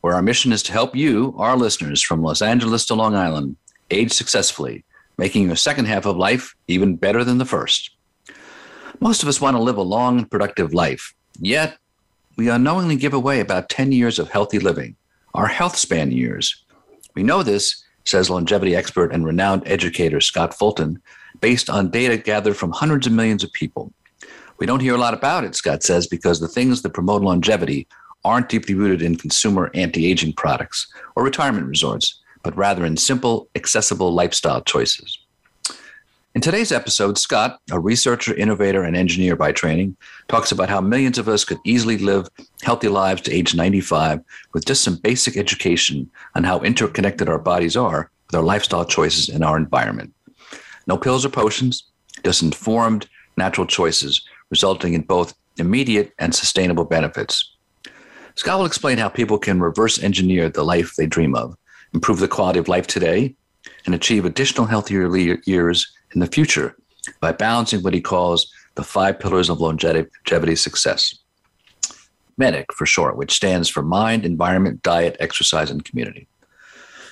where our mission is to help you, our listeners from Los Angeles to Long Island, age successfully, making your second half of life even better than the first. Most of us want to live a long, productive life, yet we unknowingly give away about 10 years of healthy living, our health span years. We know this, says longevity expert and renowned educator Scott Fulton, based on data gathered from hundreds of millions of people. We don't hear a lot about it, Scott says, because the things that promote longevity aren't deeply rooted in consumer anti aging products or retirement resorts, but rather in simple, accessible lifestyle choices. In today's episode, Scott, a researcher, innovator, and engineer by training, talks about how millions of us could easily live healthy lives to age 95 with just some basic education on how interconnected our bodies are with our lifestyle choices and our environment. No pills or potions, just informed, natural choices resulting in both immediate and sustainable benefits. Scott will explain how people can reverse engineer the life they dream of, improve the quality of life today, and achieve additional healthier years in the future by balancing what he calls the five pillars of longevity success. MEDIC for short, which stands for Mind, Environment, Diet, Exercise, and Community.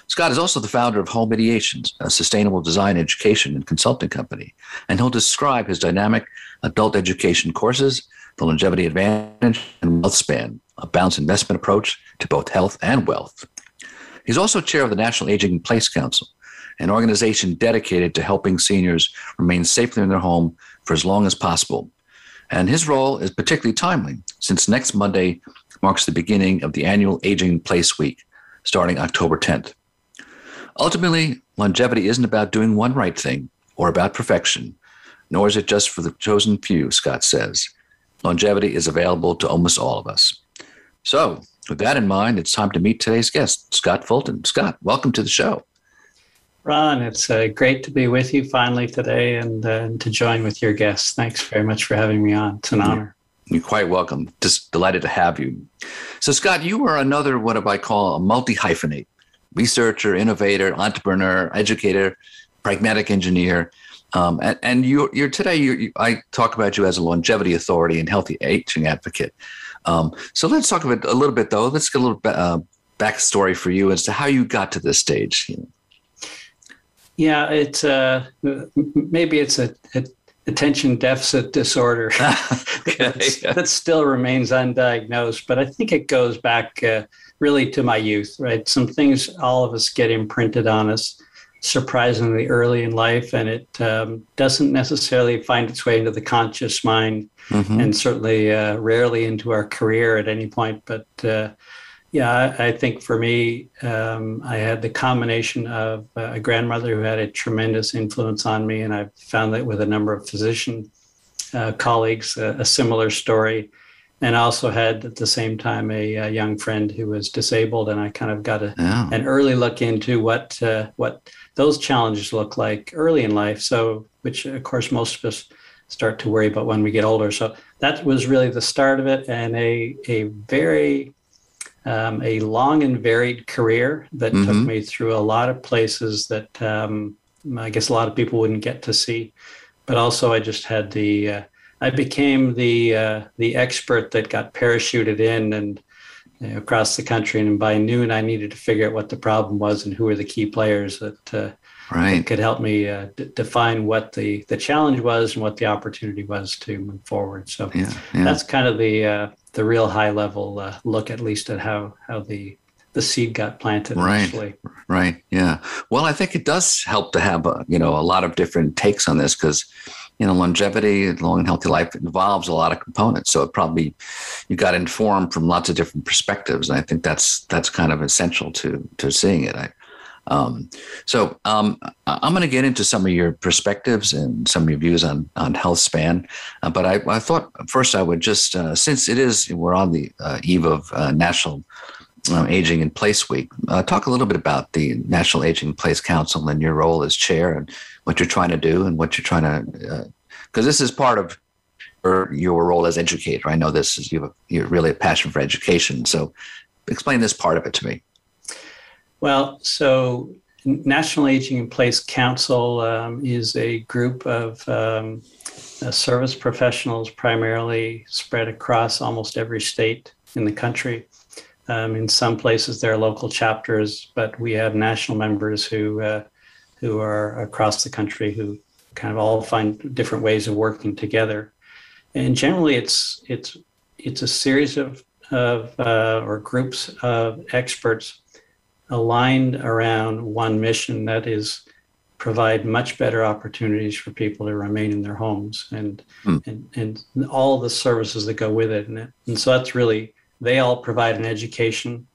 Scott is also the founder of Home Ideations, a sustainable design education and consulting company, and he'll describe his dynamic adult education courses, the longevity advantage, and wealth span, a balanced investment approach to both health and wealth. He's also chair of the National Aging in Place Council, an organization dedicated to helping seniors remain safely in their home for as long as possible. And his role is particularly timely since next Monday marks the beginning of the annual Aging in Place Week, starting October 10th. Ultimately, longevity isn't about doing one right thing or about perfection, nor is it just for the chosen few, Scott says. Longevity is available to almost all of us. So, with that in mind, it's time to meet today's guest, Scott Fulton. Scott, welcome to the show. Ron, it's uh, great to be with you finally today and, uh, to join with your guests. Thanks very much for having me on. It's an honor. You're quite welcome. Just delighted to have you. So, Scott, you are another what I call a multi hyphenate researcher, innovator, entrepreneur, educator, pragmatic engineer. Um, and, and you, you're today, you, you, I talk about you as a longevity authority and healthy aging advocate. Um, so let's talk about a little bit though. Let's get a little uh, backstory for you as to how you got to this stage. Yeah, it's uh, maybe it's a, a attention deficit disorder that still remains undiagnosed, but I think it goes back uh, really to my youth, right? Some things all of us get imprinted on us surprisingly early in life, and it um, doesn't necessarily find its way into the conscious mind, mm-hmm. and certainly uh, rarely into our career at any point. But uh, yeah, I, I, think for me, um, I had the combination of uh, a grandmother who had a tremendous influence on me, and I've found that with a number of physician uh, colleagues, a similar story and I also had at the same time a, a, young friend who was disabled, and I kind of got a, oh. an early look into what uh, what those challenges look like early in life. So, which of course most of us start to worry about when we get older. So that was really the start of it, and a a very um, a long and varied career that mm-hmm. took me through a lot of places that um, I guess a lot of people wouldn't get to see. But also, I just had the uh, I became the uh, the expert that got parachuted in and you know, across the country. And by noon, I needed to figure out what the problem was and who were the key players that, uh, right. that could help me uh, d- define what the the challenge was and what the opportunity was to move forward. So yeah, yeah. that's kind of the uh, the real high level uh, look, at least at how how the the seed got planted right initially. right yeah well i think it does help to have a, you know a lot of different takes on this because you know, longevity, long and healthy life involves a lot of components. So it probably you got informed from lots of different perspectives, and I think that's that's kind of essential to to seeing it. I, um, so um, I'm going to get into some of your perspectives and some of your views on on health span, uh, but I, I, thought first I would just uh, since it is we're on the uh, eve of uh, National uh, Aging in Place Week. Uh, talk a little bit about the National Aging in Place Council and your role as chair and what you're trying to do and what you're trying to, because uh, this is part of your, your role as educator. I know this is you have, you're really a passion for education. So explain this part of it to me. Well, so National Aging in Place Council um, is a group of um, uh, service professionals, primarily spread across almost every state in the country. Um, in some places, there are local chapters, but we have national members who uh, who are across the country who kind of all find different ways of working together. And generally, it's it's it's a series of of uh, or groups of experts aligned around one mission that is provide much better opportunities for people to remain in their homes and mm. and, and all the services that go with it. And, and so that's really they all provide an education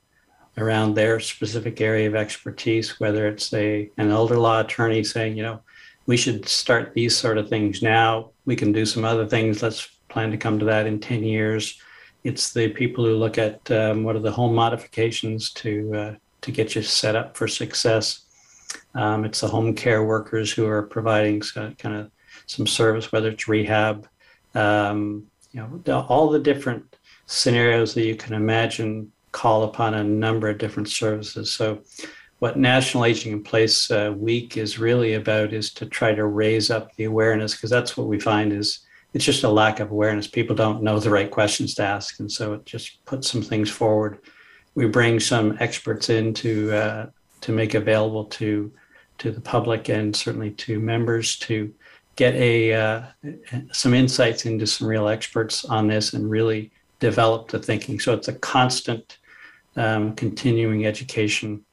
around their specific area of expertise, whether it's a an elder law attorney saying, you know, we should start these sort of things now. We can do some other things. Let's plan to come to that in 10 years. It's the people who look at um, what are the home modifications to uh, to get you set up for success. Um, it's the home care workers who are providing some, kind of some service, whether it's rehab, um, you know, all the different scenarios that you can imagine call upon a number of different services. So, what National Aging in Place uh, Week is really about is to try to raise up the awareness because that's what we find is it's just a lack of awareness. People don't know the right questions to ask, and so it just puts some things forward. We bring some experts in to uh, to make available to to the public and certainly to members to get a uh, some insights into some real experts on this and really develop the thinking. So it's a constant, um, continuing education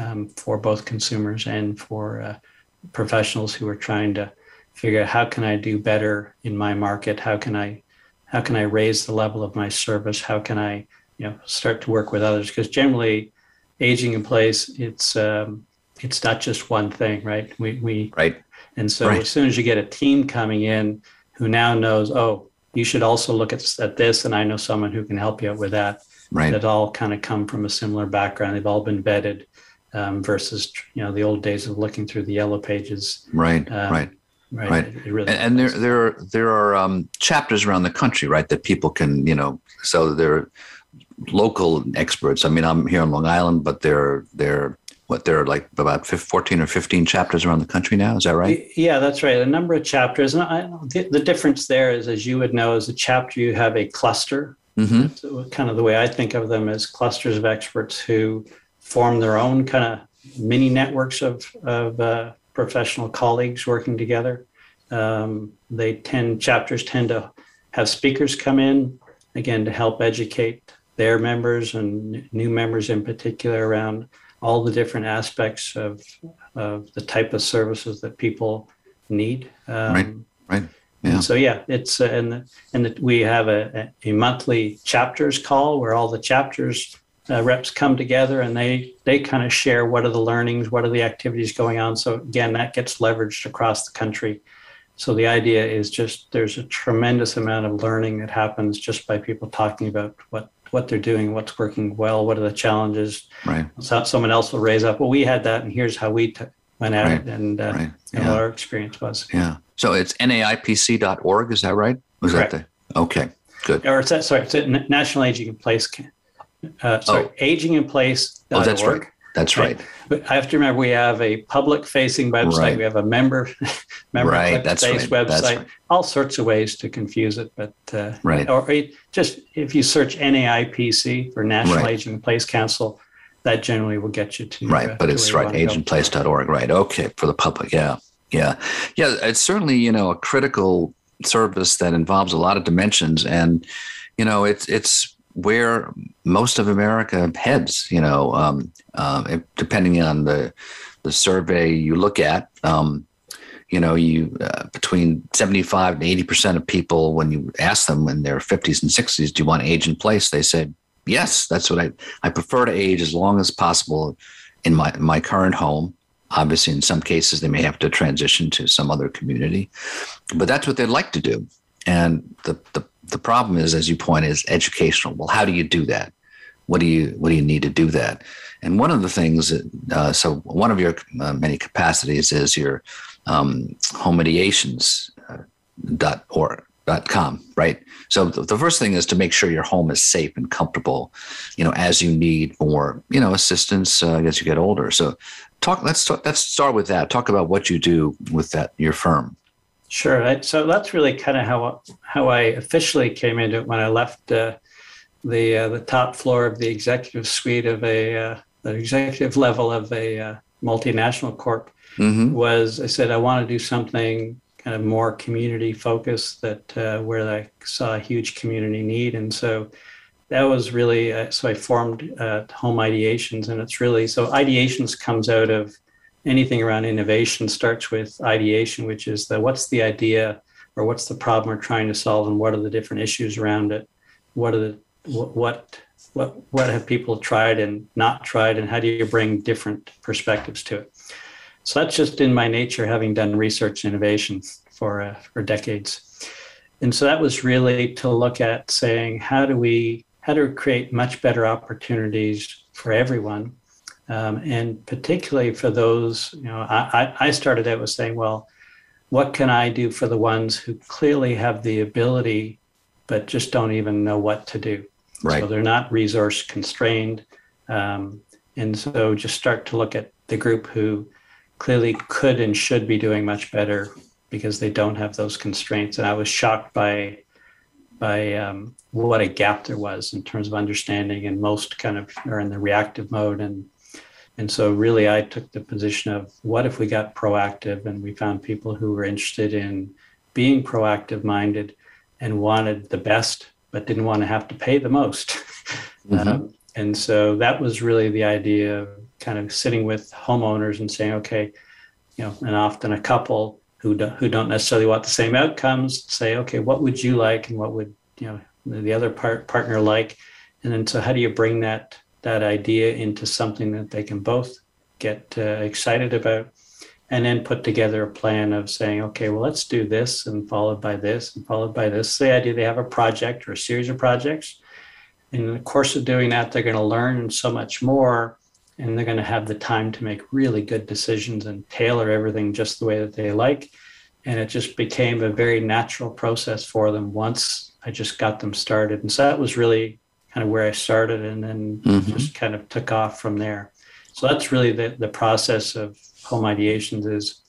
um, for both consumers and for uh, professionals who are trying to figure out how can I do better in my market? How can I how can I raise the level of my service? How can I you know start to work with others? Because generally, aging in place, it's um, it's not just one thing, right? We we right. And so right. as soon as you get a team coming in who now knows, oh, you should also look at, at this and i know someone who can help you out with that right that all kind of come from a similar background they've all been vetted um, versus you know the old days of looking through the yellow pages right um, right Right. right. It, it really and, and there there are there are um, chapters around the country, right, that people can you know. So there are local experts. I mean, I'm here on Long Island, but there there what there are like about 14 or 15 chapters around the country now? Is that right? Yeah that's right. A number of chapters. And I, the, the, difference there is as you would know as a chapter you have a cluster. Mm-hmm. kind of the way i think of them as clusters of experts who form their own kind of mini networks of, of uh, professional colleagues working together. Um, they tend chapters tend to have speakers come in again to help educate their members and new members in particular around all the different aspects of, of the type of services that people need. Um, right. Right. Yeah. So yeah, it's uh, and the, and the, we have a, a monthly chapters call where all the chapters uh, reps come together and they they kind of share what are the learnings, what are the activities going on. So again, that gets leveraged across the country. So the idea is just there's a tremendous amount of learning that happens just by people talking about what what they're doing, what's working well, what are the challenges. Right. So someone else will raise up. Well, we had that, and here's how we t- went at right. it, and, uh, right. and what our experience was. Yeah. So it's naipc.org. Is that right? Was Correct. that the? Okay. Good. Or it's sorry, it's National Aging in Place. Uh, sorry, oh. Aging in Place. Oh, that's right. That's right. But I have to remember we have a public facing website. Right. We have a member member right. That's based right. website. Right. All sorts of ways to confuse it, but uh, right. Or just if you search NAIPC for National right. Aging in Place Council, that generally will get you to right. Uh, but it's right. AgingPlace.org. Right. Okay. For the public. Yeah. Yeah. Yeah. It's certainly you know a critical service that involves a lot of dimensions, and you know it's it's where most of America heads. You know, um, uh, depending on the the survey you look at. Um, you know, you uh, between 75 and 80 percent of people, when you ask them in their 50s and 60s, do you want to age in place? They say, yes, that's what I I prefer to age as long as possible in my my current home. Obviously, in some cases, they may have to transition to some other community, but that's what they'd like to do. And the the the problem is, as you point, is educational. Well, how do you do that? what do you what do you need to do that? And one of the things, uh, so one of your uh, many capacities is your um, uh, dot or dot com, right? So the first thing is to make sure your home is safe and comfortable, you know, as you need more, you know, assistance uh, as you get older. So talk. Let's talk, let's start with that. Talk about what you do with that your firm. Sure. So that's really kind of how how I officially came into it when I left uh, the uh, the top floor of the executive suite of a uh, the executive level of a uh, multinational corp. Mm-hmm. Was I said I want to do something kind of more community focused that uh, where I saw a huge community need, and so that was really uh, so I formed Home Ideations, and it's really so Ideations comes out of anything around innovation starts with ideation, which is the what's the idea or what's the problem we're trying to solve and what are the different issues around it? What are the what what what have people tried and not tried and how do you bring different perspectives to it? So that's just in my nature, having done research innovation for uh, for decades. And so that was really to look at saying how do we how to create much better opportunities for everyone um, and particularly for those, you know, I, I started out with saying, well, what can I do for the ones who clearly have the ability, but just don't even know what to do? Right. So they're not resource constrained. Um, and so just start to look at the group who clearly could and should be doing much better because they don't have those constraints. And I was shocked by by um, what a gap there was in terms of understanding, and most kind of are in the reactive mode and and so, really, I took the position of what if we got proactive and we found people who were interested in being proactive minded and wanted the best, but didn't want to have to pay the most. Mm-hmm. Um, and so, that was really the idea of kind of sitting with homeowners and saying, okay, you know, and often a couple who, do, who don't necessarily want the same outcomes say, okay, what would you like and what would, you know, the other part, partner like? And then, so how do you bring that that idea into something that they can both get uh, excited about and then put together a plan of saying okay well let's do this and followed by this and followed by this. The idea they have a project or a series of projects. In the course of doing that they're going to learn so much more and they're going to have the time to make really good decisions and tailor everything just the way that they like. And it just became a very natural process for them once i just got them started. And so that was really kind of where I started and then mm-hmm. just kind of took off from there. So that's really the, the process of home ideations is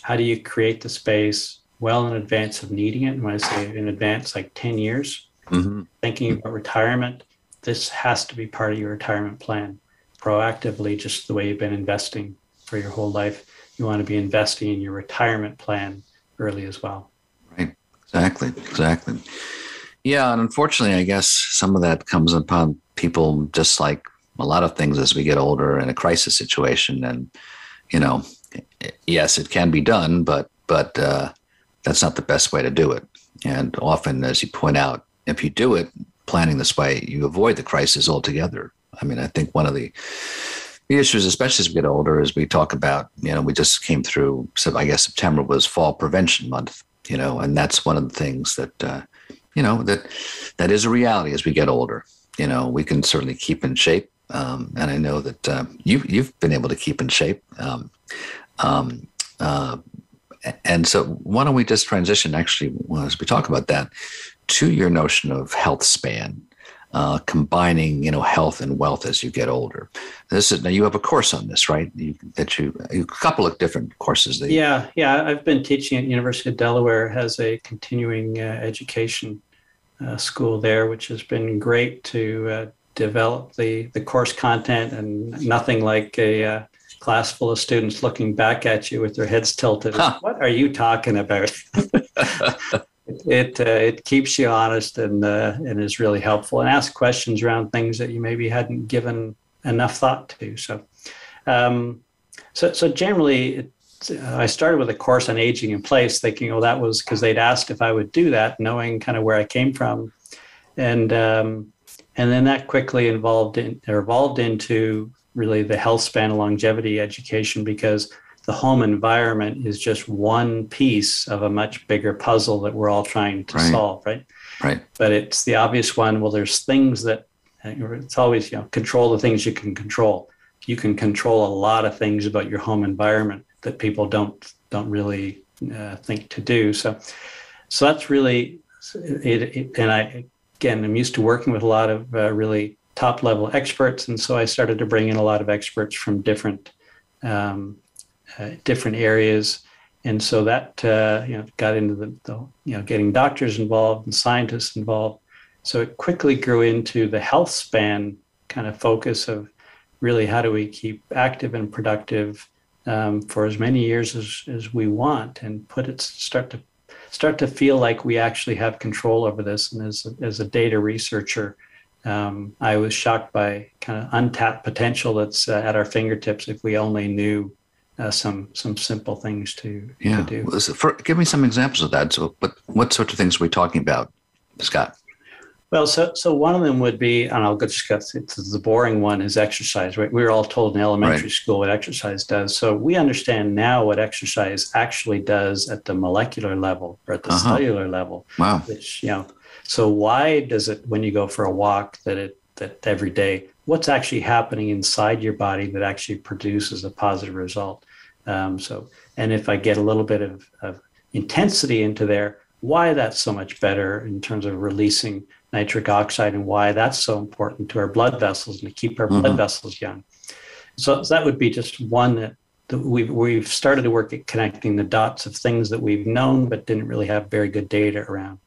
how do you create the space well in advance of needing it? And when I say in advance, like 10 years, mm-hmm. thinking about retirement, this has to be part of your retirement plan proactively, just the way you've been investing for your whole life. You want to be investing in your retirement plan early as well. Right. Exactly. Exactly. Yeah, and unfortunately, I guess some of that comes upon people just like a lot of things as we get older in a crisis situation. And, you know, yes, it can be done, but but uh, that's not the best way to do it. And often, as you point out, if you do it planning this way, you avoid the crisis altogether. I mean, I think one of the the issues, especially as we get older, is we talk about, you know, we just came through, so I guess September was Fall Prevention Month, you know, and that's one of the things that uh, you know that that is a reality as we get older. You know, we can certainly keep in shape, um, and I know that uh, you you've been able to keep in shape. Um, um, uh, and so, why don't we just transition actually as we talk about that to your notion of health span? Uh, combining you know health and wealth as you get older. This is now you have a course on this, right? You, that you a couple of different courses. That yeah, yeah. I've been teaching at University of Delaware has a continuing uh, education uh, school there, which has been great to uh, develop the the course content and nothing like a uh, class full of students looking back at you with their heads tilted. Huh. What are you talking about? it uh, it keeps you honest and uh, and is really helpful and ask questions around things that you maybe hadn't given enough thought to. So, um, so so generally, it, uh, I started with a course on aging in place, thinking, oh, that was because they'd asked if I would do that, knowing kind of where I came from, and um, and then that quickly involved in, evolved into really the health span and longevity education because the home environment is just one piece of a much bigger puzzle that we're all trying to right. solve, right? Right. But it's the obvious one. Well, there's things that it's always you know control the things you can control. You can control a lot of things about your home environment that people don't don't really uh, think to do. So, so that's really it, it, And I again, I'm used to working with a lot of uh, really top level experts, and so I started to bring in a lot of experts from different um, uh, different areas. And so that uh, you know got into the, the you know getting doctors involved and scientists involved. So it quickly grew into the health span kind of focus of really how do we keep active and productive um, for as many years as, as we want and put it start to start to feel like we actually have control over this. And as a, as a data researcher, um, I was shocked by kind of untapped potential that's uh, at our fingertips if we only knew uh, some some simple things to, yeah. to do. For, give me some examples of that. So, what what sorts of things are we talking about, Scott? Well, so so one of them would be, and I'll just cut to the boring one is exercise. Right? We were all told in elementary right. school what exercise does. So we understand now what exercise actually does at the molecular level or at the uh-huh. cellular level. Wow. Which you know, so why does it when you go for a walk that it that every day? What's actually happening inside your body that actually produces a positive result? Um, so, and if I get a little bit of, of intensity into there, why that's so much better in terms of releasing nitric oxide and why that's so important to our blood vessels and to keep our mm-hmm. blood vessels young. So, so, that would be just one that, that we've, we've started to work at connecting the dots of things that we've known but didn't really have very good data around.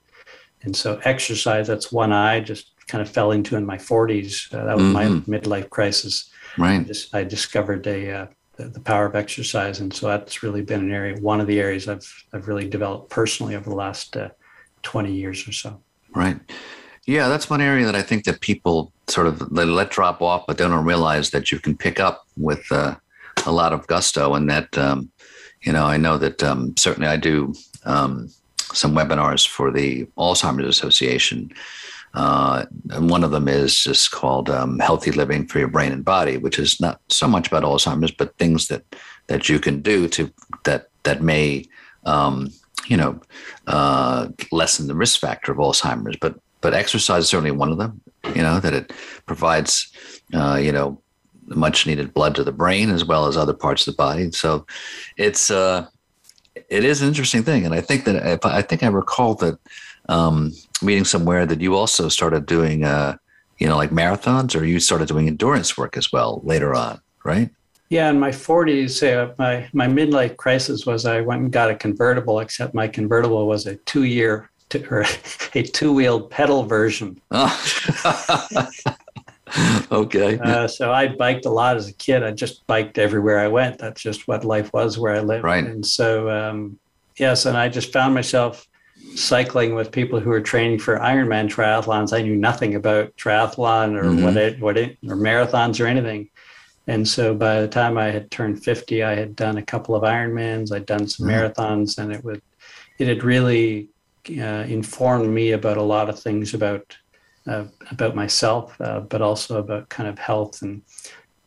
And so exercise, that's one I just kind of fell into in my 40s. Uh, that was mm-hmm. my midlife crisis. Right. I, just, I discovered a, uh, the, the, power of exercise. And so that's really been an area, one of the areas I've, I've really developed personally over the last uh, 20 years or so. Right. Yeah, that's one area that I think that people sort of they let drop off, but don't realize that you can pick up with uh, a lot of gusto. And that, um, you know, I know that um, certainly I do um, some webinars for the Alzheimer's Association. Uh, and one of them is just called um, "Healthy Living for Your Brain and Body," which is not so much about Alzheimer's, but things that that you can do to that that may um, you know uh, lessen the risk factor of Alzheimer's. But but exercise is certainly one of them. You know that it provides, uh, you know, much needed blood to the brain as well as other parts of the body. So it's uh, it is an interesting thing, and I think that if I think I recall that um, meeting somewhere that you also started doing, uh, you know, like marathons, or you started doing endurance work as well later on, right? Yeah, in my 40s, uh, my my midlife crisis was I went and got a convertible. Except my convertible was a two year or a two-wheeled pedal version. Oh. okay. Uh, so I biked a lot as a kid. I just biked everywhere I went. That's just what life was where I lived. Right. And so, um, yes, and I just found myself cycling with people who were training for Ironman triathlons. I knew nothing about triathlon or mm-hmm. what it, what it, or marathons or anything. And so by the time I had turned 50, I had done a couple of Ironmans, I'd done some mm-hmm. marathons, and it would, it had really uh, informed me about a lot of things about uh, about myself, uh, but also about kind of health and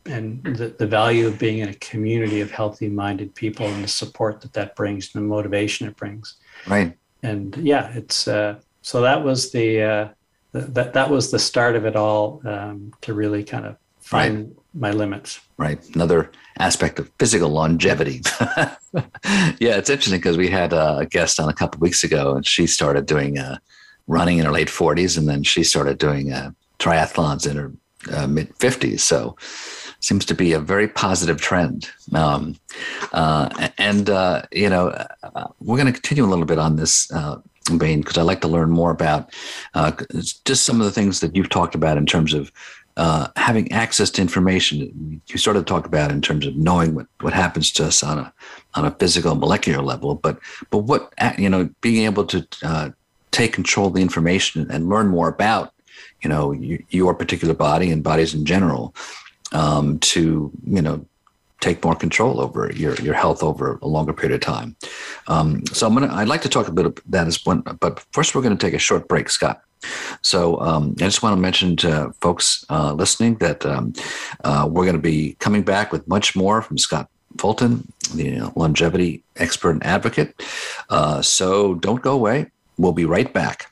and the, the value of being in a community of healthy minded people and the support that that brings and the motivation it brings. Right. And yeah, it's uh, so that was the, uh, the, that that was the start of it all um, to really kind of find right. my limits. Right. Another aspect of physical longevity. yeah, it's interesting because we had a guest on a couple weeks ago, and she started doing uh, running in her late 40s, and then she started doing uh, triathlons in her uh, mid 50s. So seems to be a very positive trend. Um, uh, and uh, you know, uh, we're going to continue a little bit on this. Bain, because I'd like to learn more about just some of the things that you've talked about in terms of uh, having access to information you started to talk about in terms of knowing what, what happens to us on a on a physical molecular level but but what you know being able to uh, take control of the information and learn more about you know your particular body and bodies in general um, to you know take more control over your your health over a longer period of time um, so i'm gonna i'd like to talk a bit about that as one but first we're going to take a short break scott so um, I just want to mention to folks uh, listening that um, uh, we're going to be coming back with much more from Scott Fulton, the longevity expert and advocate. Uh, so don't go away. We'll be right back.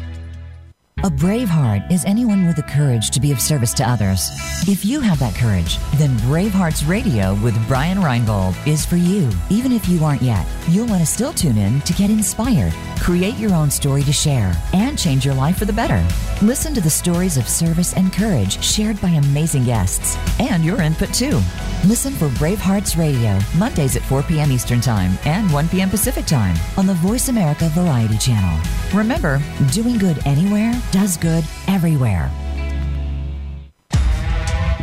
A brave heart is anyone with the courage to be of service to others. If you have that courage, then Bravehearts Radio with Brian Reinbold is for you. Even if you aren't yet, you'll want to still tune in to get inspired, create your own story to share, and change your life for the better. Listen to the stories of service and courage shared by amazing guests, and your input too. Listen for Bravehearts Radio, Mondays at 4 p.m. Eastern Time and 1 p.m. Pacific Time on the Voice America Variety Channel. Remember, doing good anywhere does good everywhere.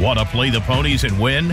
Want to play the ponies and win?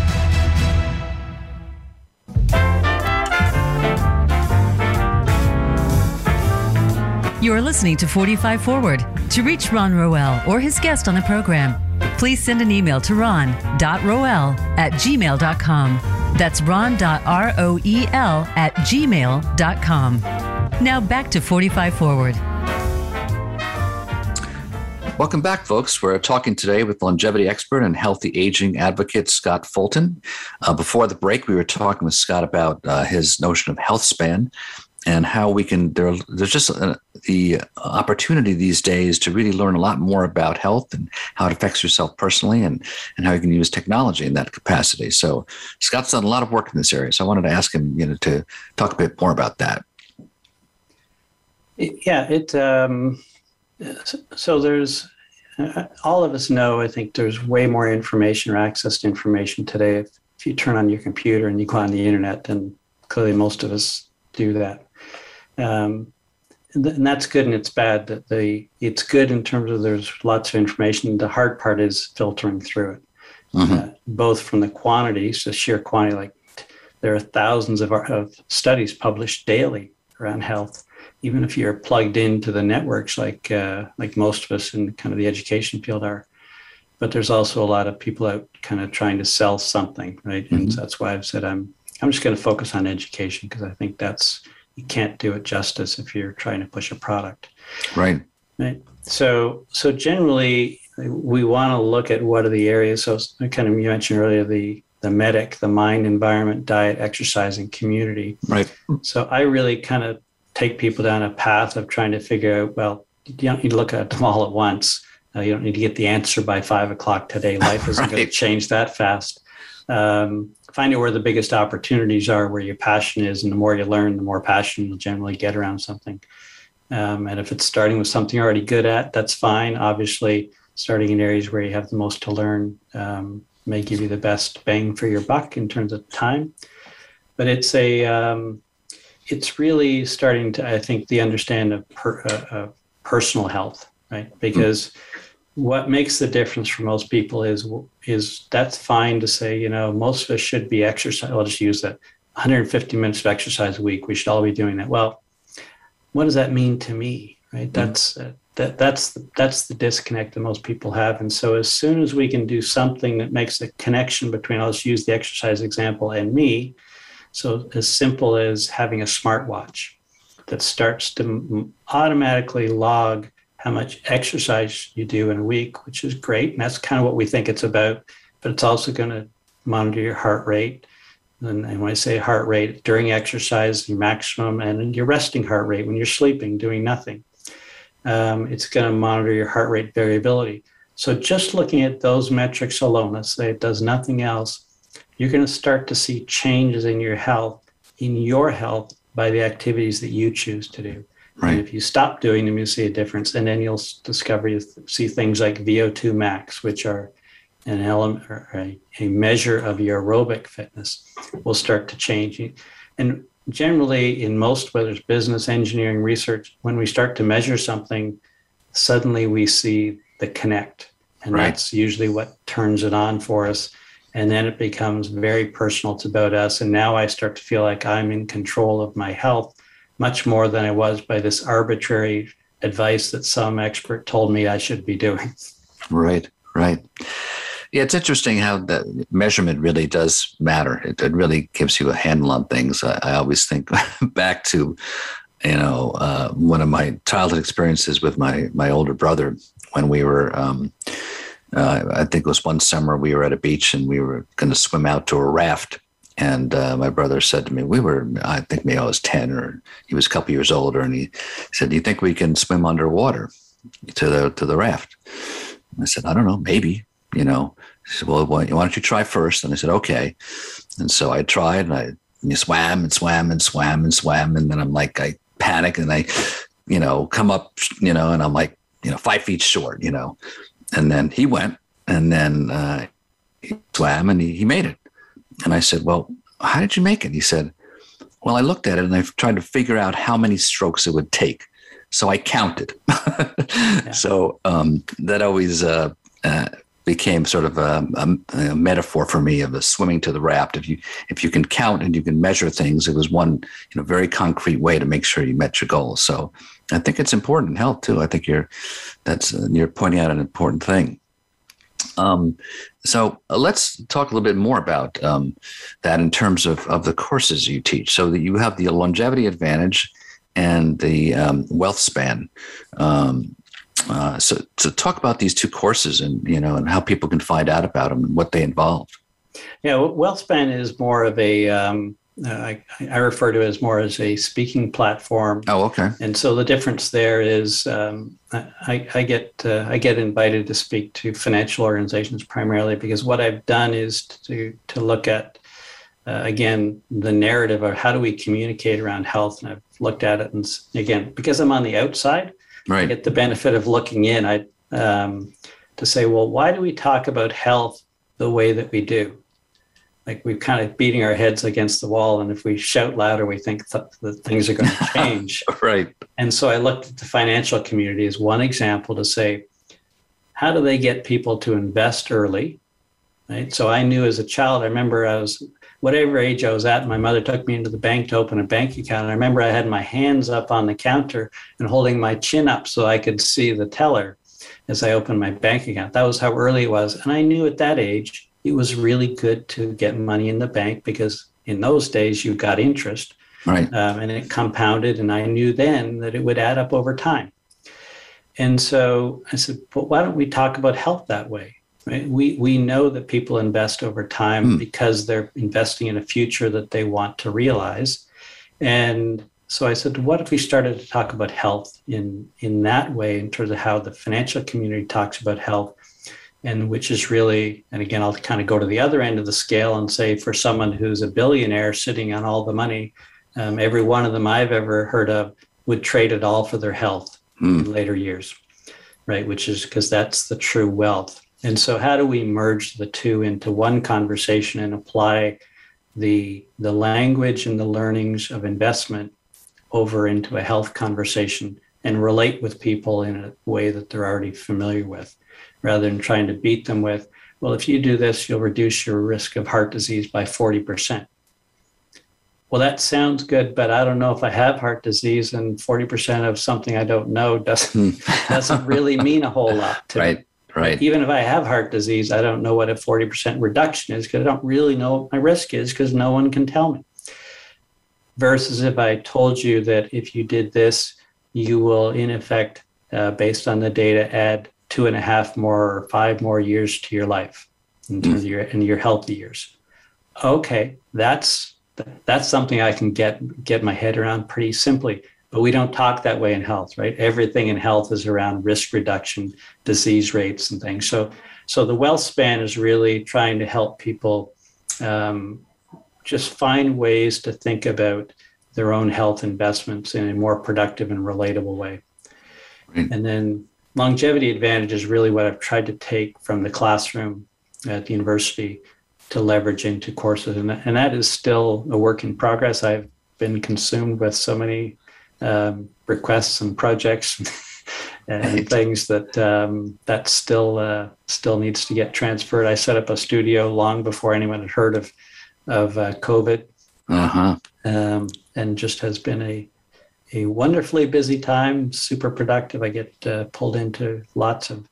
You are listening to 45 Forward. To reach Ron Roel or his guest on the program, please send an email to ron.roel at gmail.com. That's ron.roel at gmail.com. Now back to 45 Forward. Welcome back, folks. We're talking today with longevity expert and healthy aging advocate Scott Fulton. Uh, before the break, we were talking with Scott about uh, his notion of health span and how we can there, there's just a, the opportunity these days to really learn a lot more about health and how it affects yourself personally and and how you can use technology in that capacity. So scott's done a lot of work in this area so i wanted to ask him you know to talk a bit more about that. Yeah it um, so there's uh, all of us know i think there's way more information or access to information today if, if you turn on your computer and you go on the internet then clearly most of us do that um, and that's good and it's bad that the it's good in terms of there's lots of information. The hard part is filtering through it. Mm-hmm. uh, both from the quantities the sheer quantity like there are thousands of, of studies published daily around health. Even if you're plugged into the networks like uh, like most of us in kind of the education field are. But there's also a lot of people out kind of trying to sell something right? Mm-hmm. and so that's why i've said i'm i'm just going to focus on education because i think that's you can't do it justice if you're trying to push a product. Right. Right. So so generally we want to look at what are the areas. So kind of you mentioned earlier the the MEDIC, the mind, environment, diet, exercise, and community. Right. So I really kind of take people down a path of trying to figure out. Well, you don't need to look at them all at once. Uh, you don't need to get the answer by five o'clock today. Life isn't right. going to change that fast. Um, find out where the biggest opportunities are, where your passion is, and the more you learn, the more passion you'll generally get around something. Um, and if it's starting with something you're already good at, that's fine. Obviously, starting in areas where you have the most to learn um, may give you the best bang for your buck in terms of time. But it's a um, it's really starting to I think the understand of per, uh, uh, personal health, right? Because mm-hmm what makes the difference for most people is is that's fine to say you know most of us should be exercise i'll just use that 150 minutes of exercise a week we should all be doing that. Well what does that mean to me right? Mm-hmm. that's uh, that that's the, that's the disconnect that most people have. And so as soon as we can do something that makes a connection between i'll just use the exercise example and me so as simple as having a smartwatch that starts to automatically log how much exercise you do in a week, which is great. And that's kind of what we think it's about. But it's also going to monitor your heart rate. And, when I say heart rate, during exercise, your maximum, and your resting heart rate when you're sleeping, doing nothing. Um, it's going to monitor your heart rate variability. So just looking at those metrics alone, let's say it does nothing else, you're going to start to see changes in your health, in your health, by the activities that you choose to do. Right. And if you stop doing them, you see a difference. And then you'll discover you see things like VO2 max, which are an element or a, a measure of your aerobic fitness, will start to change. And generally, in most, whether it's business, engineering, research, when we start to measure something, suddenly we see the connect. And right. that's usually what turns it on for us. And then it becomes very personal. It's about us. And now I start to feel like I'm in control of my health much more than I was by this arbitrary advice that some expert told me I should be doing. Right, right. Yeah, it's interesting how the measurement really does matter. It, it really gives you a handle on things. I, I always think back to, you know, uh, one of my childhood experiences with my my older brother when we were. Um, uh, I think it was one summer we were at a beach and we were going to swim out to a raft. And uh, my brother said to me, we were, I think maybe I was 10 or he was a couple years older. And he said, do you think we can swim underwater to the, to the raft? I said, I don't know, maybe, you know. He said, well, why, don't you try first? And I said, okay. And so I tried and I and swam and swam and swam and swam. And then I'm like, I panic and I, you know, come up, you know, and I'm like, you know, five feet short, you know. And then he went and then uh, he swam and he, he made it. And I said, well, how did you make it? He said, well, I looked at it and I tried to figure out how many strokes it would take. So I counted. yeah. So um, that always uh, uh, became sort of a, a, a, metaphor for me of a swimming to the raft. If you if you can count and you can measure things, it was one you know very concrete way to make sure you met your goals. So I think it's important in health too. I think you're that's uh, you're pointing out an important thing. Um, so uh, let's talk a little bit more about um, that in terms of, of the courses you teach. So that you have the longevity advantage and the um, wealth span. Um, uh, so, to talk about these two courses and you know and how people can find out about them and what they involve. Yeah, wealth span is more of a um, uh, I, I, refer to it as more as a speaking platform. Oh, okay. And so the difference there is um, I, I, get uh, I get invited to speak to financial organizations primarily because what I've done is to to look at uh, again the narrative of how do we communicate around health, and I've looked at it and again because I'm on the outside, right. I get the benefit of looking in. I um, to say, well, why do we talk about health the way that we do? Like we're kind of beating our heads against the wall and if we shout louder we think th- that things are going to change. Right. And so i looked at the financial community as one example to say how do they get people to invest early? Right? So i knew as a child i remember i was whatever age i was at my mother took me into the bank to open a bank account. And i remember i had my hands up on the counter and holding my chin up so i could see the teller as i opened my bank account. That was how early it was. And i knew at that age it was really good to get money in the bank because in those days you got interest right. um, and it compounded and i knew then that it would add up over time. And so i said but why don't we talk about health that way? Right? We we know that people invest over time mm. because they're investing in a future that they want to realize. And so i said what if we started to talk about health in in that way in terms of how the financial community talks about health and which is really, and again, I'll kind of go to the other end of the scale and say for someone who's a billionaire sitting on all the money, um, every one of them I've ever heard of would trade it all for their health mm. in later years, right? Which is because that's the true wealth. And so, how do we merge the two into one conversation and apply the the language and the learnings of investment over into a health conversation and relate with people in a way that they're already familiar with? Rather than trying to beat them with, well, if you do this, you'll reduce your risk of heart disease by 40%. Well, that sounds good, but I don't know if I have heart disease, and 40% of something I don't know doesn't doesn't really mean a whole lot to right, me. Right. Even if I have heart disease, I don't know what a 40% reduction is because I don't really know what my risk is because no one can tell me. Versus if I told you that if you did this, you will, in effect, uh, based on the data, add two and a half more or five more years to your life in terms mm. of your in your healthy years. Okay, that's that's something I can get get my head around pretty simply. But we don't talk that way in health, right? Everything in health is around risk reduction, disease rates, and things. So, so the wealth span is really trying to help people um, just find ways to think about their own health investments in a more productive and relatable way. Right. And then longevity advantage is really what I've tried to take from the classroom at the university to leverage into courses. And, and that is still a work in progress. I've been consumed with so many um, requests and projects and things that um, that still uh, still needs to get transferred. I set up a studio long before anyone had heard of of uh, COVID, uh-huh. um, and just has been a a wonderfully busy time, super productive. I get uh, pulled into lots of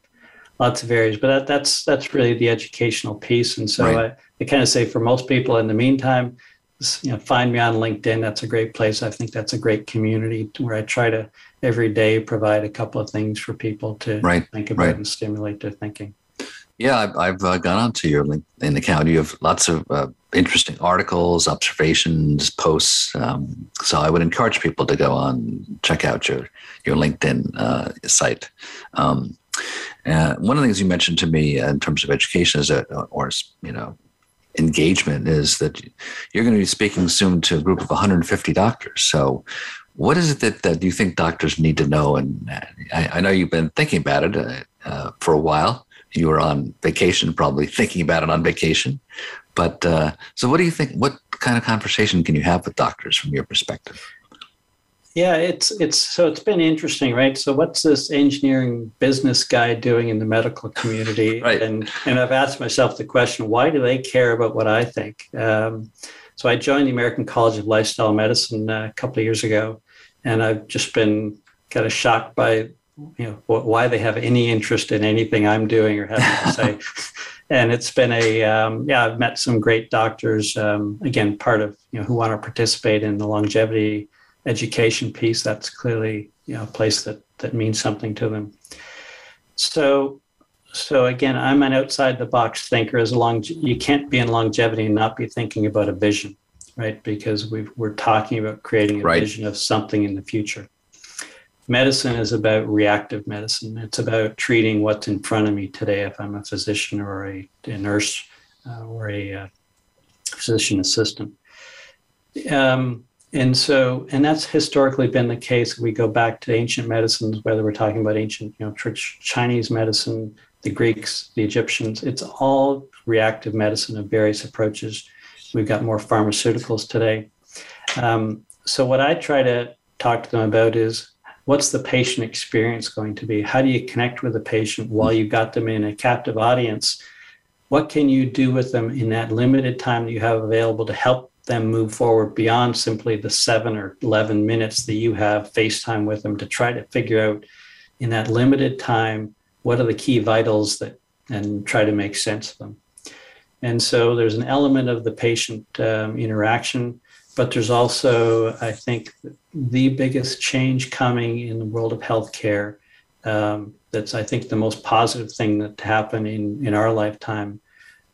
lots of areas, but that, that's that's really the educational piece. And so right. I, I kind of say for most people, in the meantime, you know, find me on LinkedIn. That's a great place. I think that's a great community where I try to every day provide a couple of things for people to right. think about right. and stimulate their thinking. Yeah, I've, I've uh, gone onto your LinkedIn account. You have lots of uh, interesting articles, observations, posts. Um, so I would encourage people to go on check out your your LinkedIn uh, site. Um, one of the things you mentioned to me in terms of education is that, or you know, engagement is that you're going to be speaking soon to a group of 150 doctors. So, what is it that, that you think doctors need to know? And I, I know you've been thinking about it uh, uh, for a while you were on vacation, probably thinking about it on vacation. But uh, so, what do you think? What kind of conversation can you have with doctors from your perspective? Yeah, it's it's so it's been interesting, right? So, what's this engineering business guy doing in the medical community? right. And and I've asked myself the question: Why do they care about what I think? Um, so, I joined the American College of Lifestyle Medicine uh, a couple of years ago, and I've just been kind of shocked by you know why they have any interest in anything I'm doing or having to say. and it's been a um, yeah I've met some great doctors um, again part of you know who want to participate in the longevity education piece. That's clearly you know a place that that means something to them. So so again, I'm an outside the box thinker. As long you can't be in longevity and not be thinking about a vision, right? Because we are talking about creating a right. vision of something in the future medicine is about reactive medicine. It's about treating what's in front of me today if I'm a physician or a, a nurse uh, or a uh, physician assistant. Um, and so, and that's historically been the case. We go back to ancient medicines, whether we're talking about ancient, you know, Chinese medicine, the Greeks, the Egyptians, it's all reactive medicine of various approaches. We've got more pharmaceuticals today. Um, so, what I try to talk to them about is what's the patient experience going to be? How do you connect with the patient while you've got them in a captive audience? What can you do with them in that limited time that you have available to help them move forward beyond simply the seven or 11 minutes that you have FaceTime with them to try to figure out in that limited time what are the key vitals that and try to make sense of them. And so there's an element of the patient um, interaction but there's also, I think, the biggest change coming in the world of healthcare. Um, that's, I think, the most positive thing that happen in, in our lifetime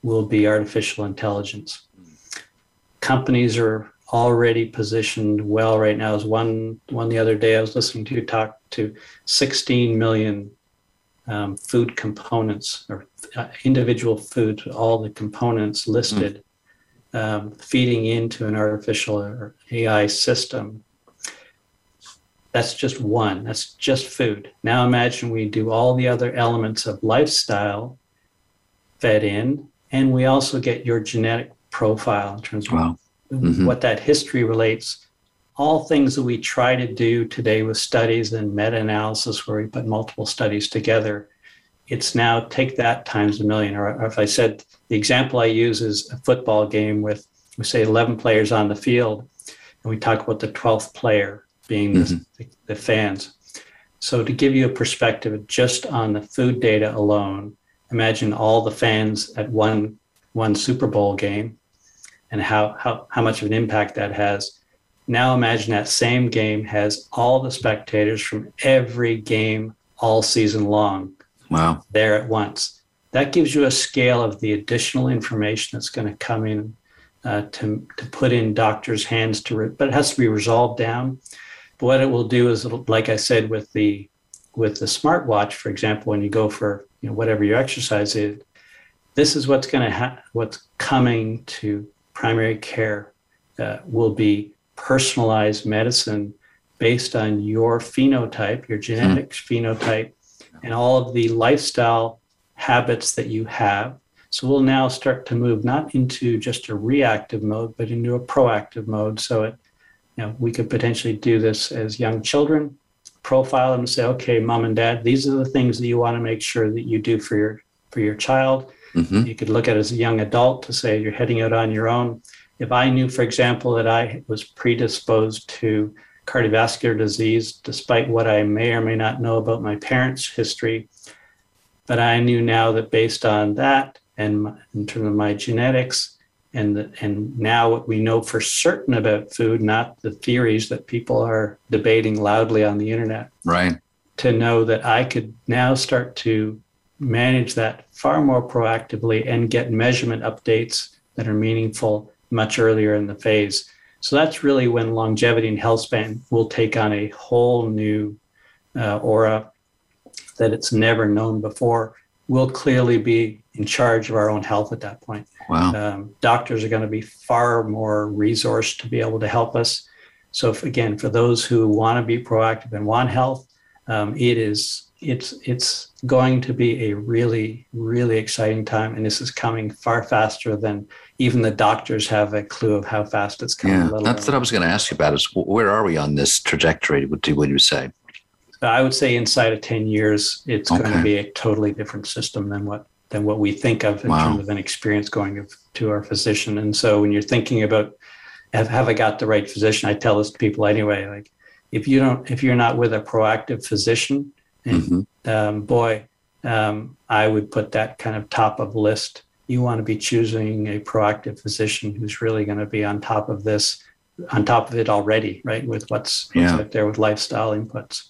will be artificial intelligence. Companies are already positioned well right now. As one one the other day I was listening to talk to 16 million um, food components or uh, individual foods, all the components listed um, feeding into an artificial or AI system. That's just one, that's just food. Now imagine we do all the other elements of lifestyle fed in, and we also get your genetic profile in terms of wow. mm-hmm. what that history relates. All things that we try to do today with studies and meta analysis, where we put multiple studies together, it's now take that times a million. Or if I said the example I use is a football game with, we say, 11 players on the field, and we talk about the 12th player being mm-hmm. the, the fans. So, to give you a perspective just on the food data alone, imagine all the fans at one, one Super Bowl game and how, how, how much of an impact that has. Now, imagine that same game has all the spectators from every game all season long. Wow. There at once that gives you a scale of the additional information that's going to come in uh, to, to put in doctors' hands to, re- but it has to be resolved down. But what it will do is, like I said, with the with the smartwatch, for example, when you go for you know whatever your exercise is, this is what's going to ha- what's coming to primary care uh, will be personalized medicine based on your phenotype, your genetics hmm. phenotype, and all of the lifestyle habits that you have. So we'll now start to move not into just a reactive mode, but into a proactive mode. So it, you know, we could potentially do this as young children, profile them and say, okay, mom and dad, these are the things that you want to make sure that you do for your for your child. Mm-hmm. You could look at as a young adult to say you're heading out on your own. If I knew, for example, that I was predisposed to cardiovascular disease, despite what I may or may not know about my parents' history. But I knew now that based on that and in terms of my genetics, and the, and now what we know for certain about food, not the theories that people are debating loudly on the internet. Right. To know that I could now start to manage that far more proactively and get measurement updates that are meaningful much earlier in the phase. So that's really when longevity and health span will take on a whole new uh, aura that it's never known before. We'll clearly be in charge of our own health at that point. Wow. Um, doctors are going to be far more resourced to be able to help us. So, if, again, for those who want to be proactive and want health, um, it is it's it's going to be a really really exciting time, and this is coming far faster than even the doctors have a clue of how fast it's coming. Yeah, that's what I was going to ask you about. Is where are we on this trajectory? What do would you say? I would say inside of ten years, it's okay. going to be a totally different system than what than what we think of in wow. terms of an experience going to our physician. And so when you're thinking about have, have I got the right physician, I tell this to people anyway. Like if you don't, if you're not with a proactive physician, and mm-hmm. um, boy, um, I would put that kind of top of list. You want to be choosing a proactive physician who's really going to be on top of this, on top of it already, right? With what's, what's yeah. out there with lifestyle inputs.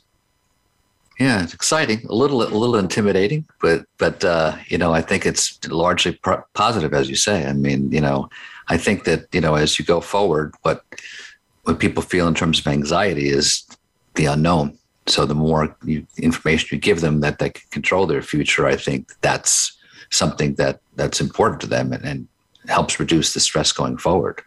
Yeah, it's exciting. A little, a little intimidating, but but uh, you know, I think it's largely pro- positive, as you say. I mean, you know, I think that you know, as you go forward, what what people feel in terms of anxiety is the unknown. So the more you, information you give them that they can control their future, I think that's something that that's important to them and, and helps reduce the stress going forward.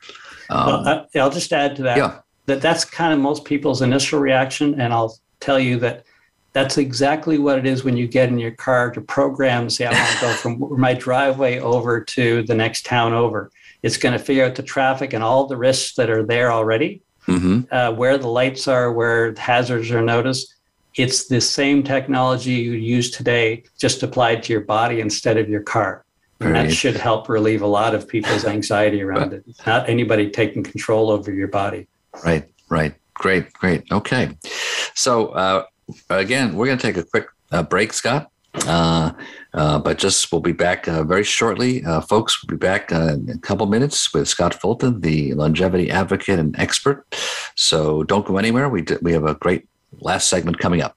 Um, well, I, I'll just add to that yeah. that that's kind of most people's initial reaction, and I'll tell you that that's exactly what it is when you get in your car to program, say, I want to go from my driveway over to the next town over. It's going to figure out the traffic and all the risks that are there already, mm-hmm. uh, where the lights are, where hazards are noticed. It's the same technology you use today, just applied to your body instead of your car. And that should help relieve a lot of people's anxiety around it. Not anybody taking control over your body. Right, right. Great, great. Okay. So, uh, again, we're going to take a quick uh, break, Scott. Uh, uh, but just we'll be back uh, very shortly. Uh, folks, we'll be back uh, in a couple minutes with Scott Fulton, the longevity advocate and expert. So don't go anywhere. We, we have a great last segment coming up.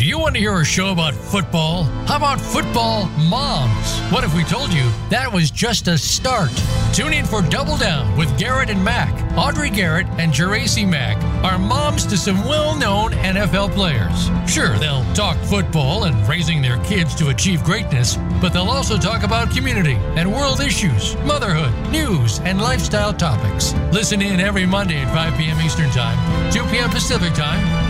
Do you want to hear a show about football? How about football moms? What if we told you that was just a start? Tune in for Double Down with Garrett and Mac. Audrey Garrett and Geraci Mac are moms to some well known NFL players. Sure, they'll talk football and raising their kids to achieve greatness, but they'll also talk about community and world issues, motherhood, news, and lifestyle topics. Listen in every Monday at 5 p.m. Eastern Time, 2 p.m. Pacific Time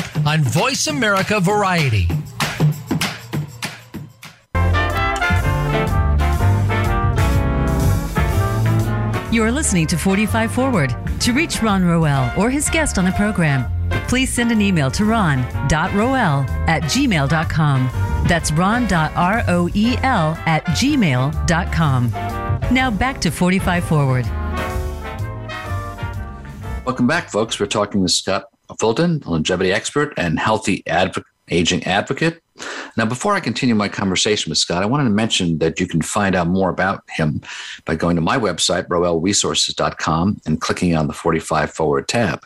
on Voice America Variety. You are listening to 45 Forward. To reach Ron Roel or his guest on the program, please send an email to ron.roel at gmail.com. That's ron.roel at gmail.com. Now back to 45 Forward. Welcome back, folks. We're talking with Scott Fulton, longevity expert and healthy adv- aging advocate. Now, before I continue my conversation with Scott, I wanted to mention that you can find out more about him by going to my website, roelresources.com, and clicking on the 45 Forward tab.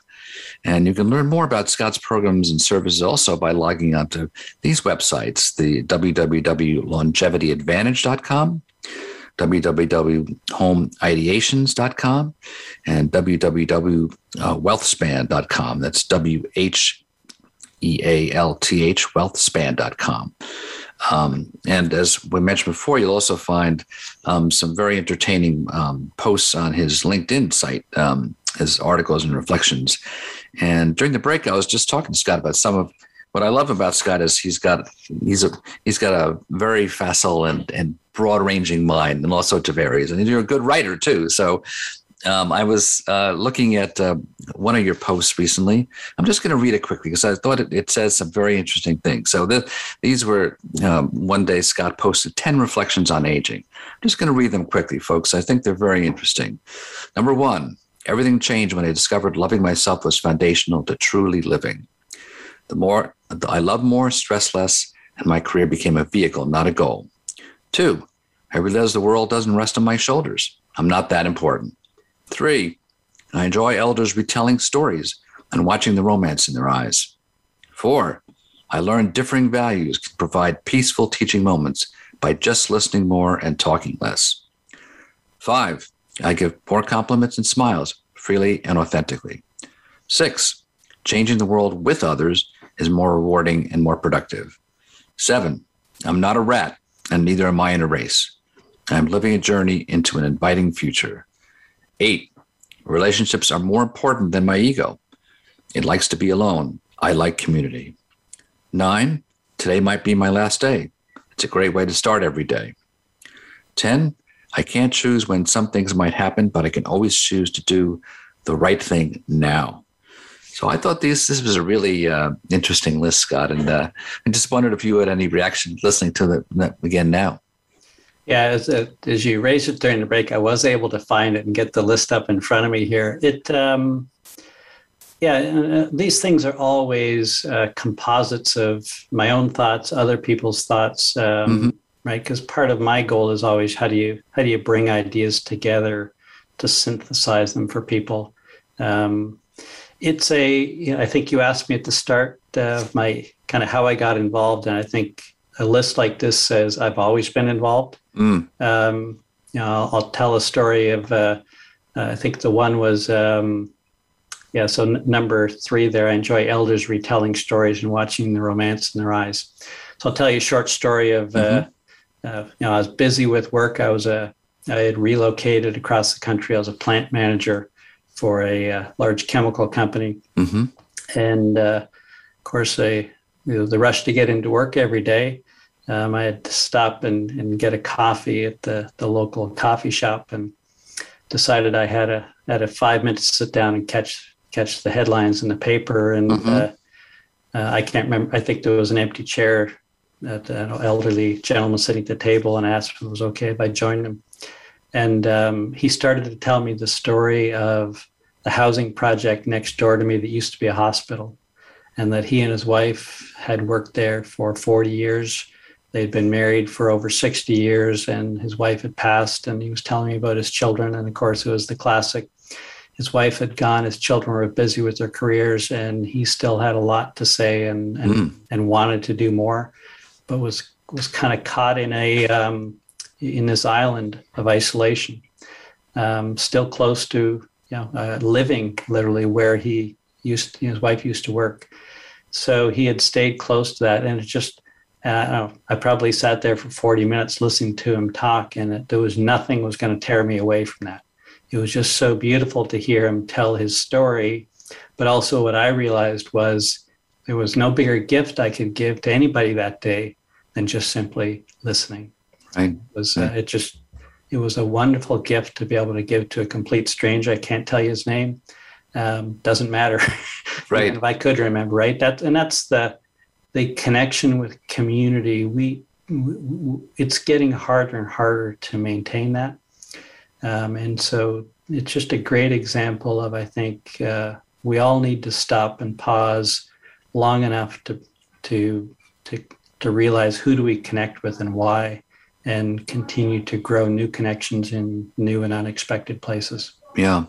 And you can learn more about Scott's programs and services also by logging onto these websites the www.longevityadvantage.com, www.homeideations.com, and www.whealthspan.com. That's W H E A L T H, whealthspan.com. Um, and as we mentioned before, you'll also find um, some very entertaining um, posts on his LinkedIn site, um, his articles and reflections. And during the break, I was just talking to Scott about some of what I love about Scott is he's got he's a he's got a very facile and and broad ranging mind in all sorts of areas, and you're a good writer too. So um, I was uh, looking at uh, one of your posts recently. I'm just going to read it quickly because I thought it, it, says some very interesting things. So the, these were um, one day Scott posted 10 reflections on aging. I'm just going to read them quickly, folks. I think they're very interesting. Number one, everything changed when I discovered loving myself was foundational to truly living. The more I love more, stress less, and my career became a vehicle, not a goal. Two, I realized the world doesn't rest on my shoulders. I'm not that important. Three, I enjoy elders retelling stories and watching the romance in their eyes. Four, I learn differing values can provide peaceful teaching moments by just listening more and talking less. Five, I give more compliments and smiles freely and authentically. Six, changing the world with others is more rewarding and more productive. Seven, I'm not a rat and neither am I in a race. I'm living a journey into an inviting future. Eight, relationships are more important than my ego. It likes to be alone. I like community. Nine, today might be my last day. It's a great way to start every day. 10, I can't choose when some things might happen, but I can always choose to do the right thing now. So I thought this this was a really uh, interesting list, Scott, and uh, I just wondered if you had any reaction listening to it again now. Yeah, as, uh, as you raised it during the break, I was able to find it and get the list up in front of me here. It, um, yeah, uh, these things are always uh, composites of my own thoughts, other people's thoughts, um, mm-hmm. right? Because part of my goal is always how do you how do you bring ideas together to synthesize them for people. Um, it's a, you know, I think you asked me at the start of my kind of how I got involved, and I think a list like this says I've always been involved. Mm. Um, you know, I'll, I'll, tell a story of. Uh, uh, I think the one was. Um, yeah, so n- number three there. I enjoy elders retelling stories and watching the romance in their eyes. So I'll tell you a short story of. Uh, mm-hmm. Uh, you know, I was busy with work. I was a. I had relocated across the country. I was a plant manager for a uh, large chemical company, mm-hmm. and uh, of course, a you know, the rush to get into work every day um, I had to stop and, and get a coffee at the, the local coffee shop and decided I had a had a five minutes to sit down and catch catch the headlines in the paper and mm-hmm. uh, uh, I can't remember I think there was an empty chair that an elderly gentleman sitting at the table and I asked if it was okay if I joined him and um, he started to tell me the story of the housing project next door to me that used to be a hospital and that he and his wife had worked there for 40 years They'd been married for over 60 years and his wife had passed. And he was telling me about his children. And of course, it was the classic his wife had gone, his children were busy with their careers, and he still had a lot to say and and, mm. and wanted to do more, but was was kind of caught in a um, in this island of isolation, um, still close to you know uh, living literally where he used his wife used to work, so he had stayed close to that, and it just uh, I probably sat there for 40 minutes listening to him talk, and it, there was nothing was going to tear me away from that. It was just so beautiful to hear him tell his story. But also, what I realized was there was no bigger gift I could give to anybody that day than just simply listening. Right. It was uh, it just it was a wonderful gift to be able to give to a complete stranger. I can't tell you his name. Um, doesn't matter. Right. if I could remember, right? That and that's the the connection with community, we, we it's getting harder and harder to maintain that. Um, and so it's just a great example of, I think, uh, we all need to stop and pause long enough to, to, to, to realize who do we connect with and why, and continue to grow new connections in new and unexpected places. Yeah,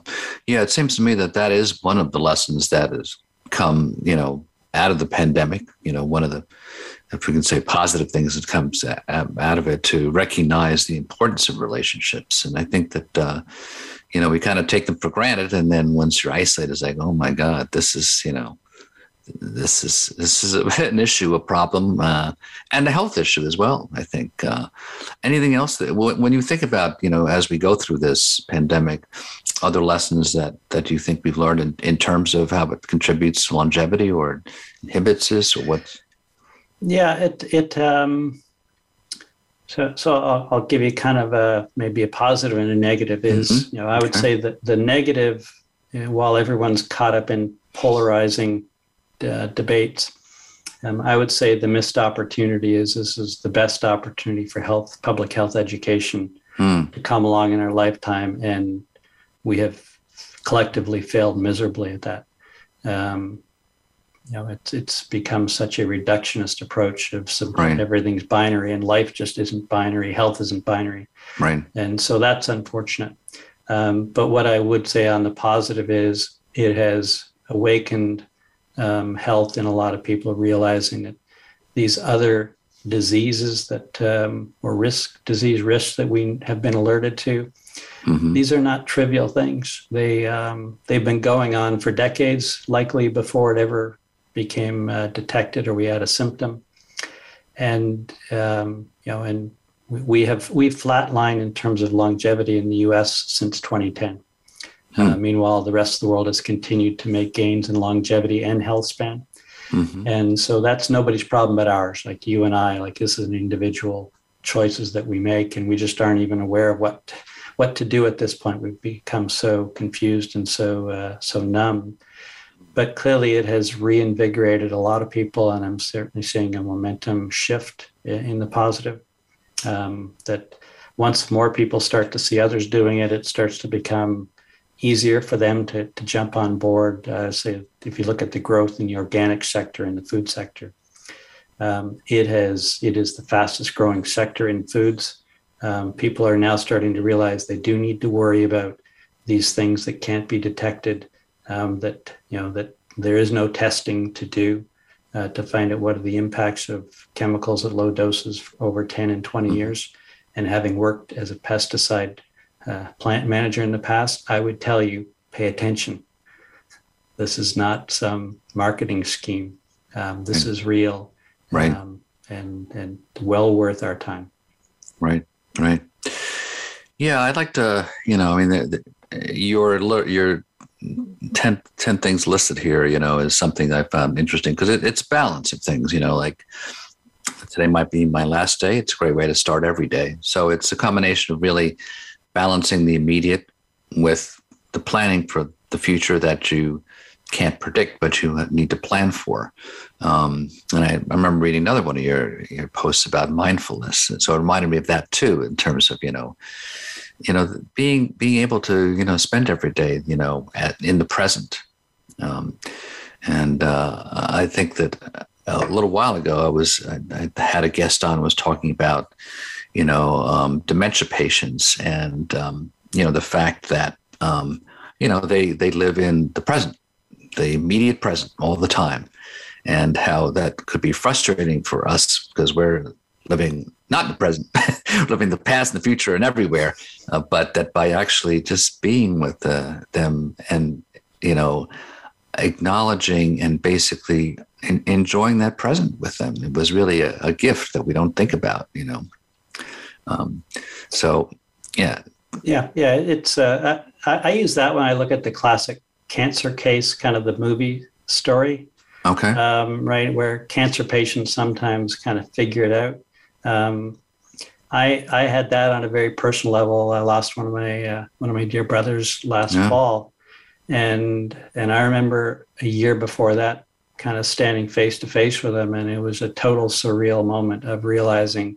yeah. It seems to me that that is one of the lessons that has come, you know, out of the pandemic. You know, one of the, if we can say, positive things that comes out of it to recognize the importance of relationships. And I think that, uh, you know, we kind of take them for granted, and then once you're isolated, it's like, oh my God, this is, you know, this is this is an issue, a problem, uh, and a health issue as well. I think. Uh, anything else that when you think about you know as we go through this pandemic, other lessons that that you think we've learned in, in terms of how it contributes to longevity or inhibits this or what? Yeah, it it. Um, so so I'll, I'll, give you kind of a maybe a positive and a negative. Is mm-hmm. you know I would okay. say that the negative, you know, while everyone's caught up in polarizing uh, debates. Um, I would say the missed opportunity is this is the best opportunity for health, public health education mm. to come along in our lifetime, and we have collectively failed miserably at that. Um, you know, it's it's become such a reductionist approach of some, right. everything's binary, and life just isn't binary. Health isn't binary, right? And so that's unfortunate. Um, but what I would say on the positive is it has awakened um, health in a lot of people realizing that these other diseases that um, or risk disease risks that we have been alerted to mm-hmm. these are not trivial things. They um, they've been going on for decades likely before it ever became uh, detected or we had a symptom. And um, you know and we have we've flatlined in terms of longevity in the US since 2010 Hmm. Uh, meanwhile, the rest of the world has continued to make gains in longevity and health span. Mm-hmm. And so that's nobody's problem but ours, like you and I. Like this is an individual choices that we make, and we just aren't even aware of what what to do at this point. We've become so confused and so uh, so numb. But clearly, it has reinvigorated a lot of people, and I'm certainly seeing a momentum shift in the positive. Um, that once more people start to see others doing it, it starts to become easier for them to, to jump on board. Uh, say, if you look at the growth in the organic sector and the food sector, um, it has it is the fastest growing sector in foods. Um, people are now starting to realize they do need to worry about these things that can't be detected. Um, that you know that there is no testing to do uh, to find out what are the impacts of chemicals at low doses over 10 and 20 mm-hmm. years. And having worked as a pesticide uh, plant manager in the past, I would tell you pay attention. This is not some marketing scheme. Um, this right. is real, right? Um, and and well worth our time. Right, right. Yeah, I'd like to. You know, I mean, the, the, your your 10, 10 things listed here. You know, is something I found interesting because it, it's balance of things. You know, like today might be my last day. It's a great way to start every day. So it's a combination of really balancing the immediate with the planning for the future that you can't predict, but you need to plan for. Um, and I, I, remember reading another one of your, your posts about mindfulness. And so it reminded me of that too, in terms of, you know, you know, being, being able to, you know, spend every day, you know, at, in the present. Um, and uh, I think that a little while ago, I was, I, I had a guest on was talking about, you know, um, dementia patients, and um, you know the fact that um, you know they they live in the present, the immediate present all the time, and how that could be frustrating for us because we're living not in the present, living the past and the future and everywhere, uh, but that by actually just being with uh, them and you know acknowledging and basically enjoying that present with them. It was really a, a, gift that we don't think about, you know. Um, so, yeah. Yeah, yeah. It's uh, I, I use that when I look at the classic cancer case, kind of the movie story. Okay. Um, right, where cancer patients sometimes kind of figure it out. Um, I I had that on a very personal level. I lost one of my uh, one of my dear brothers last yeah. fall, and and I remember a year before that, kind of standing face to face with him, and it was a total surreal moment of realizing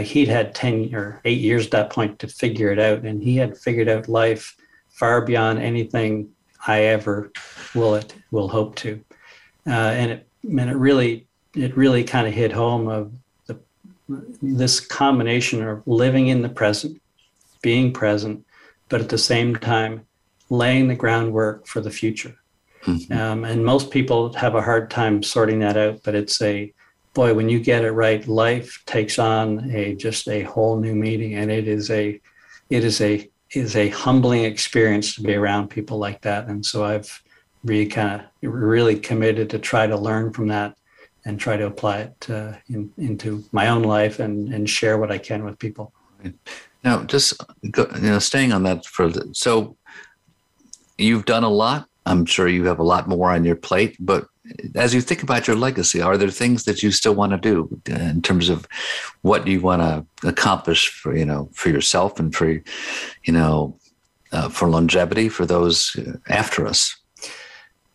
he'd had 10 or eight years at that point to figure it out, and he had figured out life far beyond anything I ever will it will hope to. Uh, and it and it really it really kind of hit home of the, this combination of living in the present, being present, but at the same time laying the groundwork for the future. Mm-hmm. Um, and most people have a hard time sorting that out, but it's a boy, when you get it right, life takes on a just a whole new meaning. And it is a it is a is a humbling experience to be around people like that. And so I've really kind of really committed to try to learn from that and try to apply it in, into my own life and, and share what I can with people. Now, just go, you know, staying on that for the, so you've done a lot. I'm sure you have a lot more on your plate, but as you think about your legacy, are there things that you still want to do in terms of what you want to accomplish for you know for yourself and for you know uh, for longevity for those after us?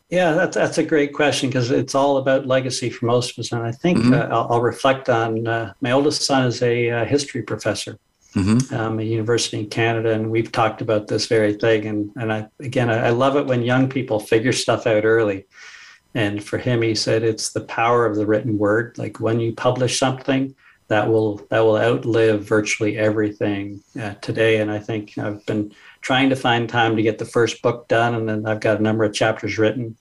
Yeah, that's that's a great question because it's all about legacy for most of us, and I think mm-hmm. uh, I'll, I'll, reflect on uh, my oldest son is a uh, history professor, mm-hmm. um, a university in Canada, and we've talked about this very thing. And and I again, I, I love it when young people figure stuff out early. And for him, he said it's the power of the written word. Like when you publish something, that will that will outlive virtually everything uh, today. And I think I've been trying to find time to get the first book done, and then I've got a number of chapters written.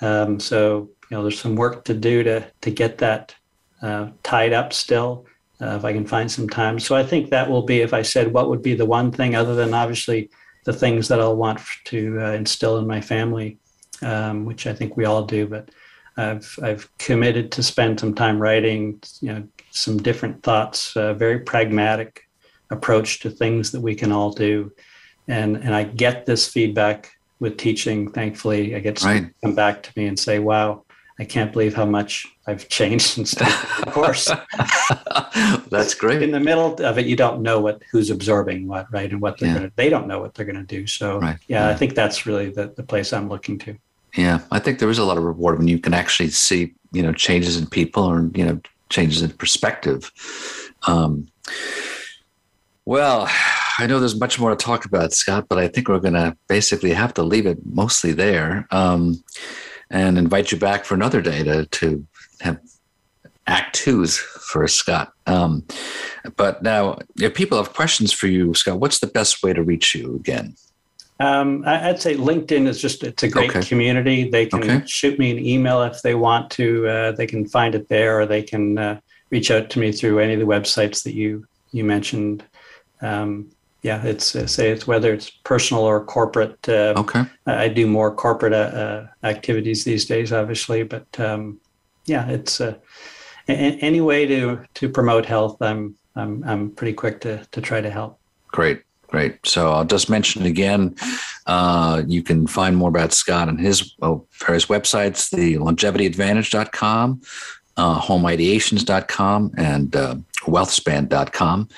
Um, so you know, there's some work to do to to get that uh, tied up still. Uh, if I can find some time, so I think that will be. If I said what would be the one thing, other than obviously the things that I'll want to uh, instill in my family, um, which I think we all do, but I've I've committed to spend some time writing, you know, some different thoughts, a very pragmatic approach to things that we can all do and and I get this feedback with teaching. Thankfully, I get right. to come back to me and say, "Wow, I can't believe how much I've changed since the course." That's great. In the middle of it, you don't know what who's absorbing what, right, and what they're yeah. gonna. They don't know what they're gonna do. So, right. yeah, yeah, I think that's really the the place I'm looking to. Yeah, I think there is a lot of reward when you can actually see, you know, changes in people or you know changes in perspective. Um, well, I know there's much more to talk about, Scott, but I think we're going to basically have to leave it mostly there um, and invite you back for another day to, to have act twos for Scott. Um, but now, if people have questions for you, Scott, what's the best way to reach you again? Um, I'd say LinkedIn is just, it's a great okay. community. They can okay. shoot me an email if they want to. Uh, they can find it there or they can uh, reach out to me through any of the websites that you, you mentioned. Um, yeah, it's say it's whether it's personal or corporate. Uh, okay. I do more corporate uh, uh activities these days, obviously, but um, yeah, it's uh, a, any way to to promote health. I'm I'm I'm pretty quick to to try to help. Great. Great. So I'll just mention again, uh, you can find more about Scott and his well, various websites, the longevityadvantage.com, uh, homeideations.com, and uh, whealthspan.com.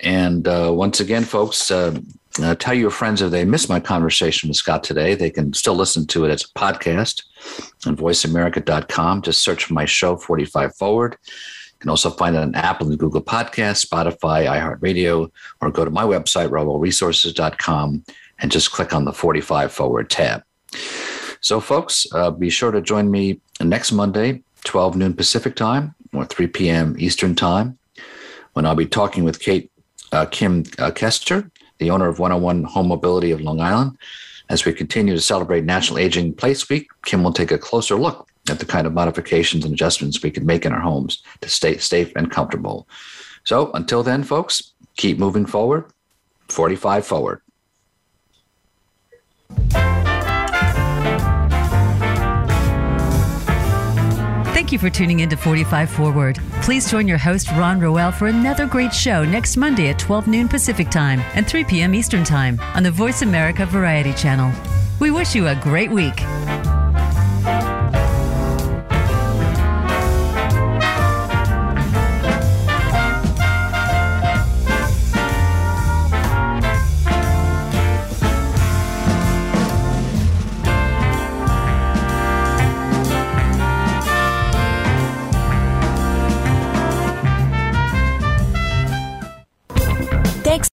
And uh, once again, folks, uh, uh, tell your friends if they missed my conversation with Scott today, they can still listen to it as a podcast on voiceamerica.com. Just search for my show, 45 Forward. Can also find it on Apple and Google Podcasts, Spotify, iHeartRadio, or go to my website, roelresources.com, and just click on the 45 Forward tab. So, folks, uh, be sure to join me next Monday, 12 noon Pacific time or 3 p.m. Eastern time, when I'll be talking with Kate uh, Kim uh, Kester, the owner of 101 Home Mobility of Long Island. As we continue to celebrate National Aging Place Week, Kim will take a closer look at the kind of modifications and adjustments we can make in our homes to stay safe and comfortable. So until then, folks, keep moving forward, 45 forward. Thank you for tuning in to 45 Forward. Please join your host, Ron Roel, for another great show next Monday at 12 noon Pacific Time and 3 p.m. Eastern Time on the Voice America Variety Channel. We wish you a great week.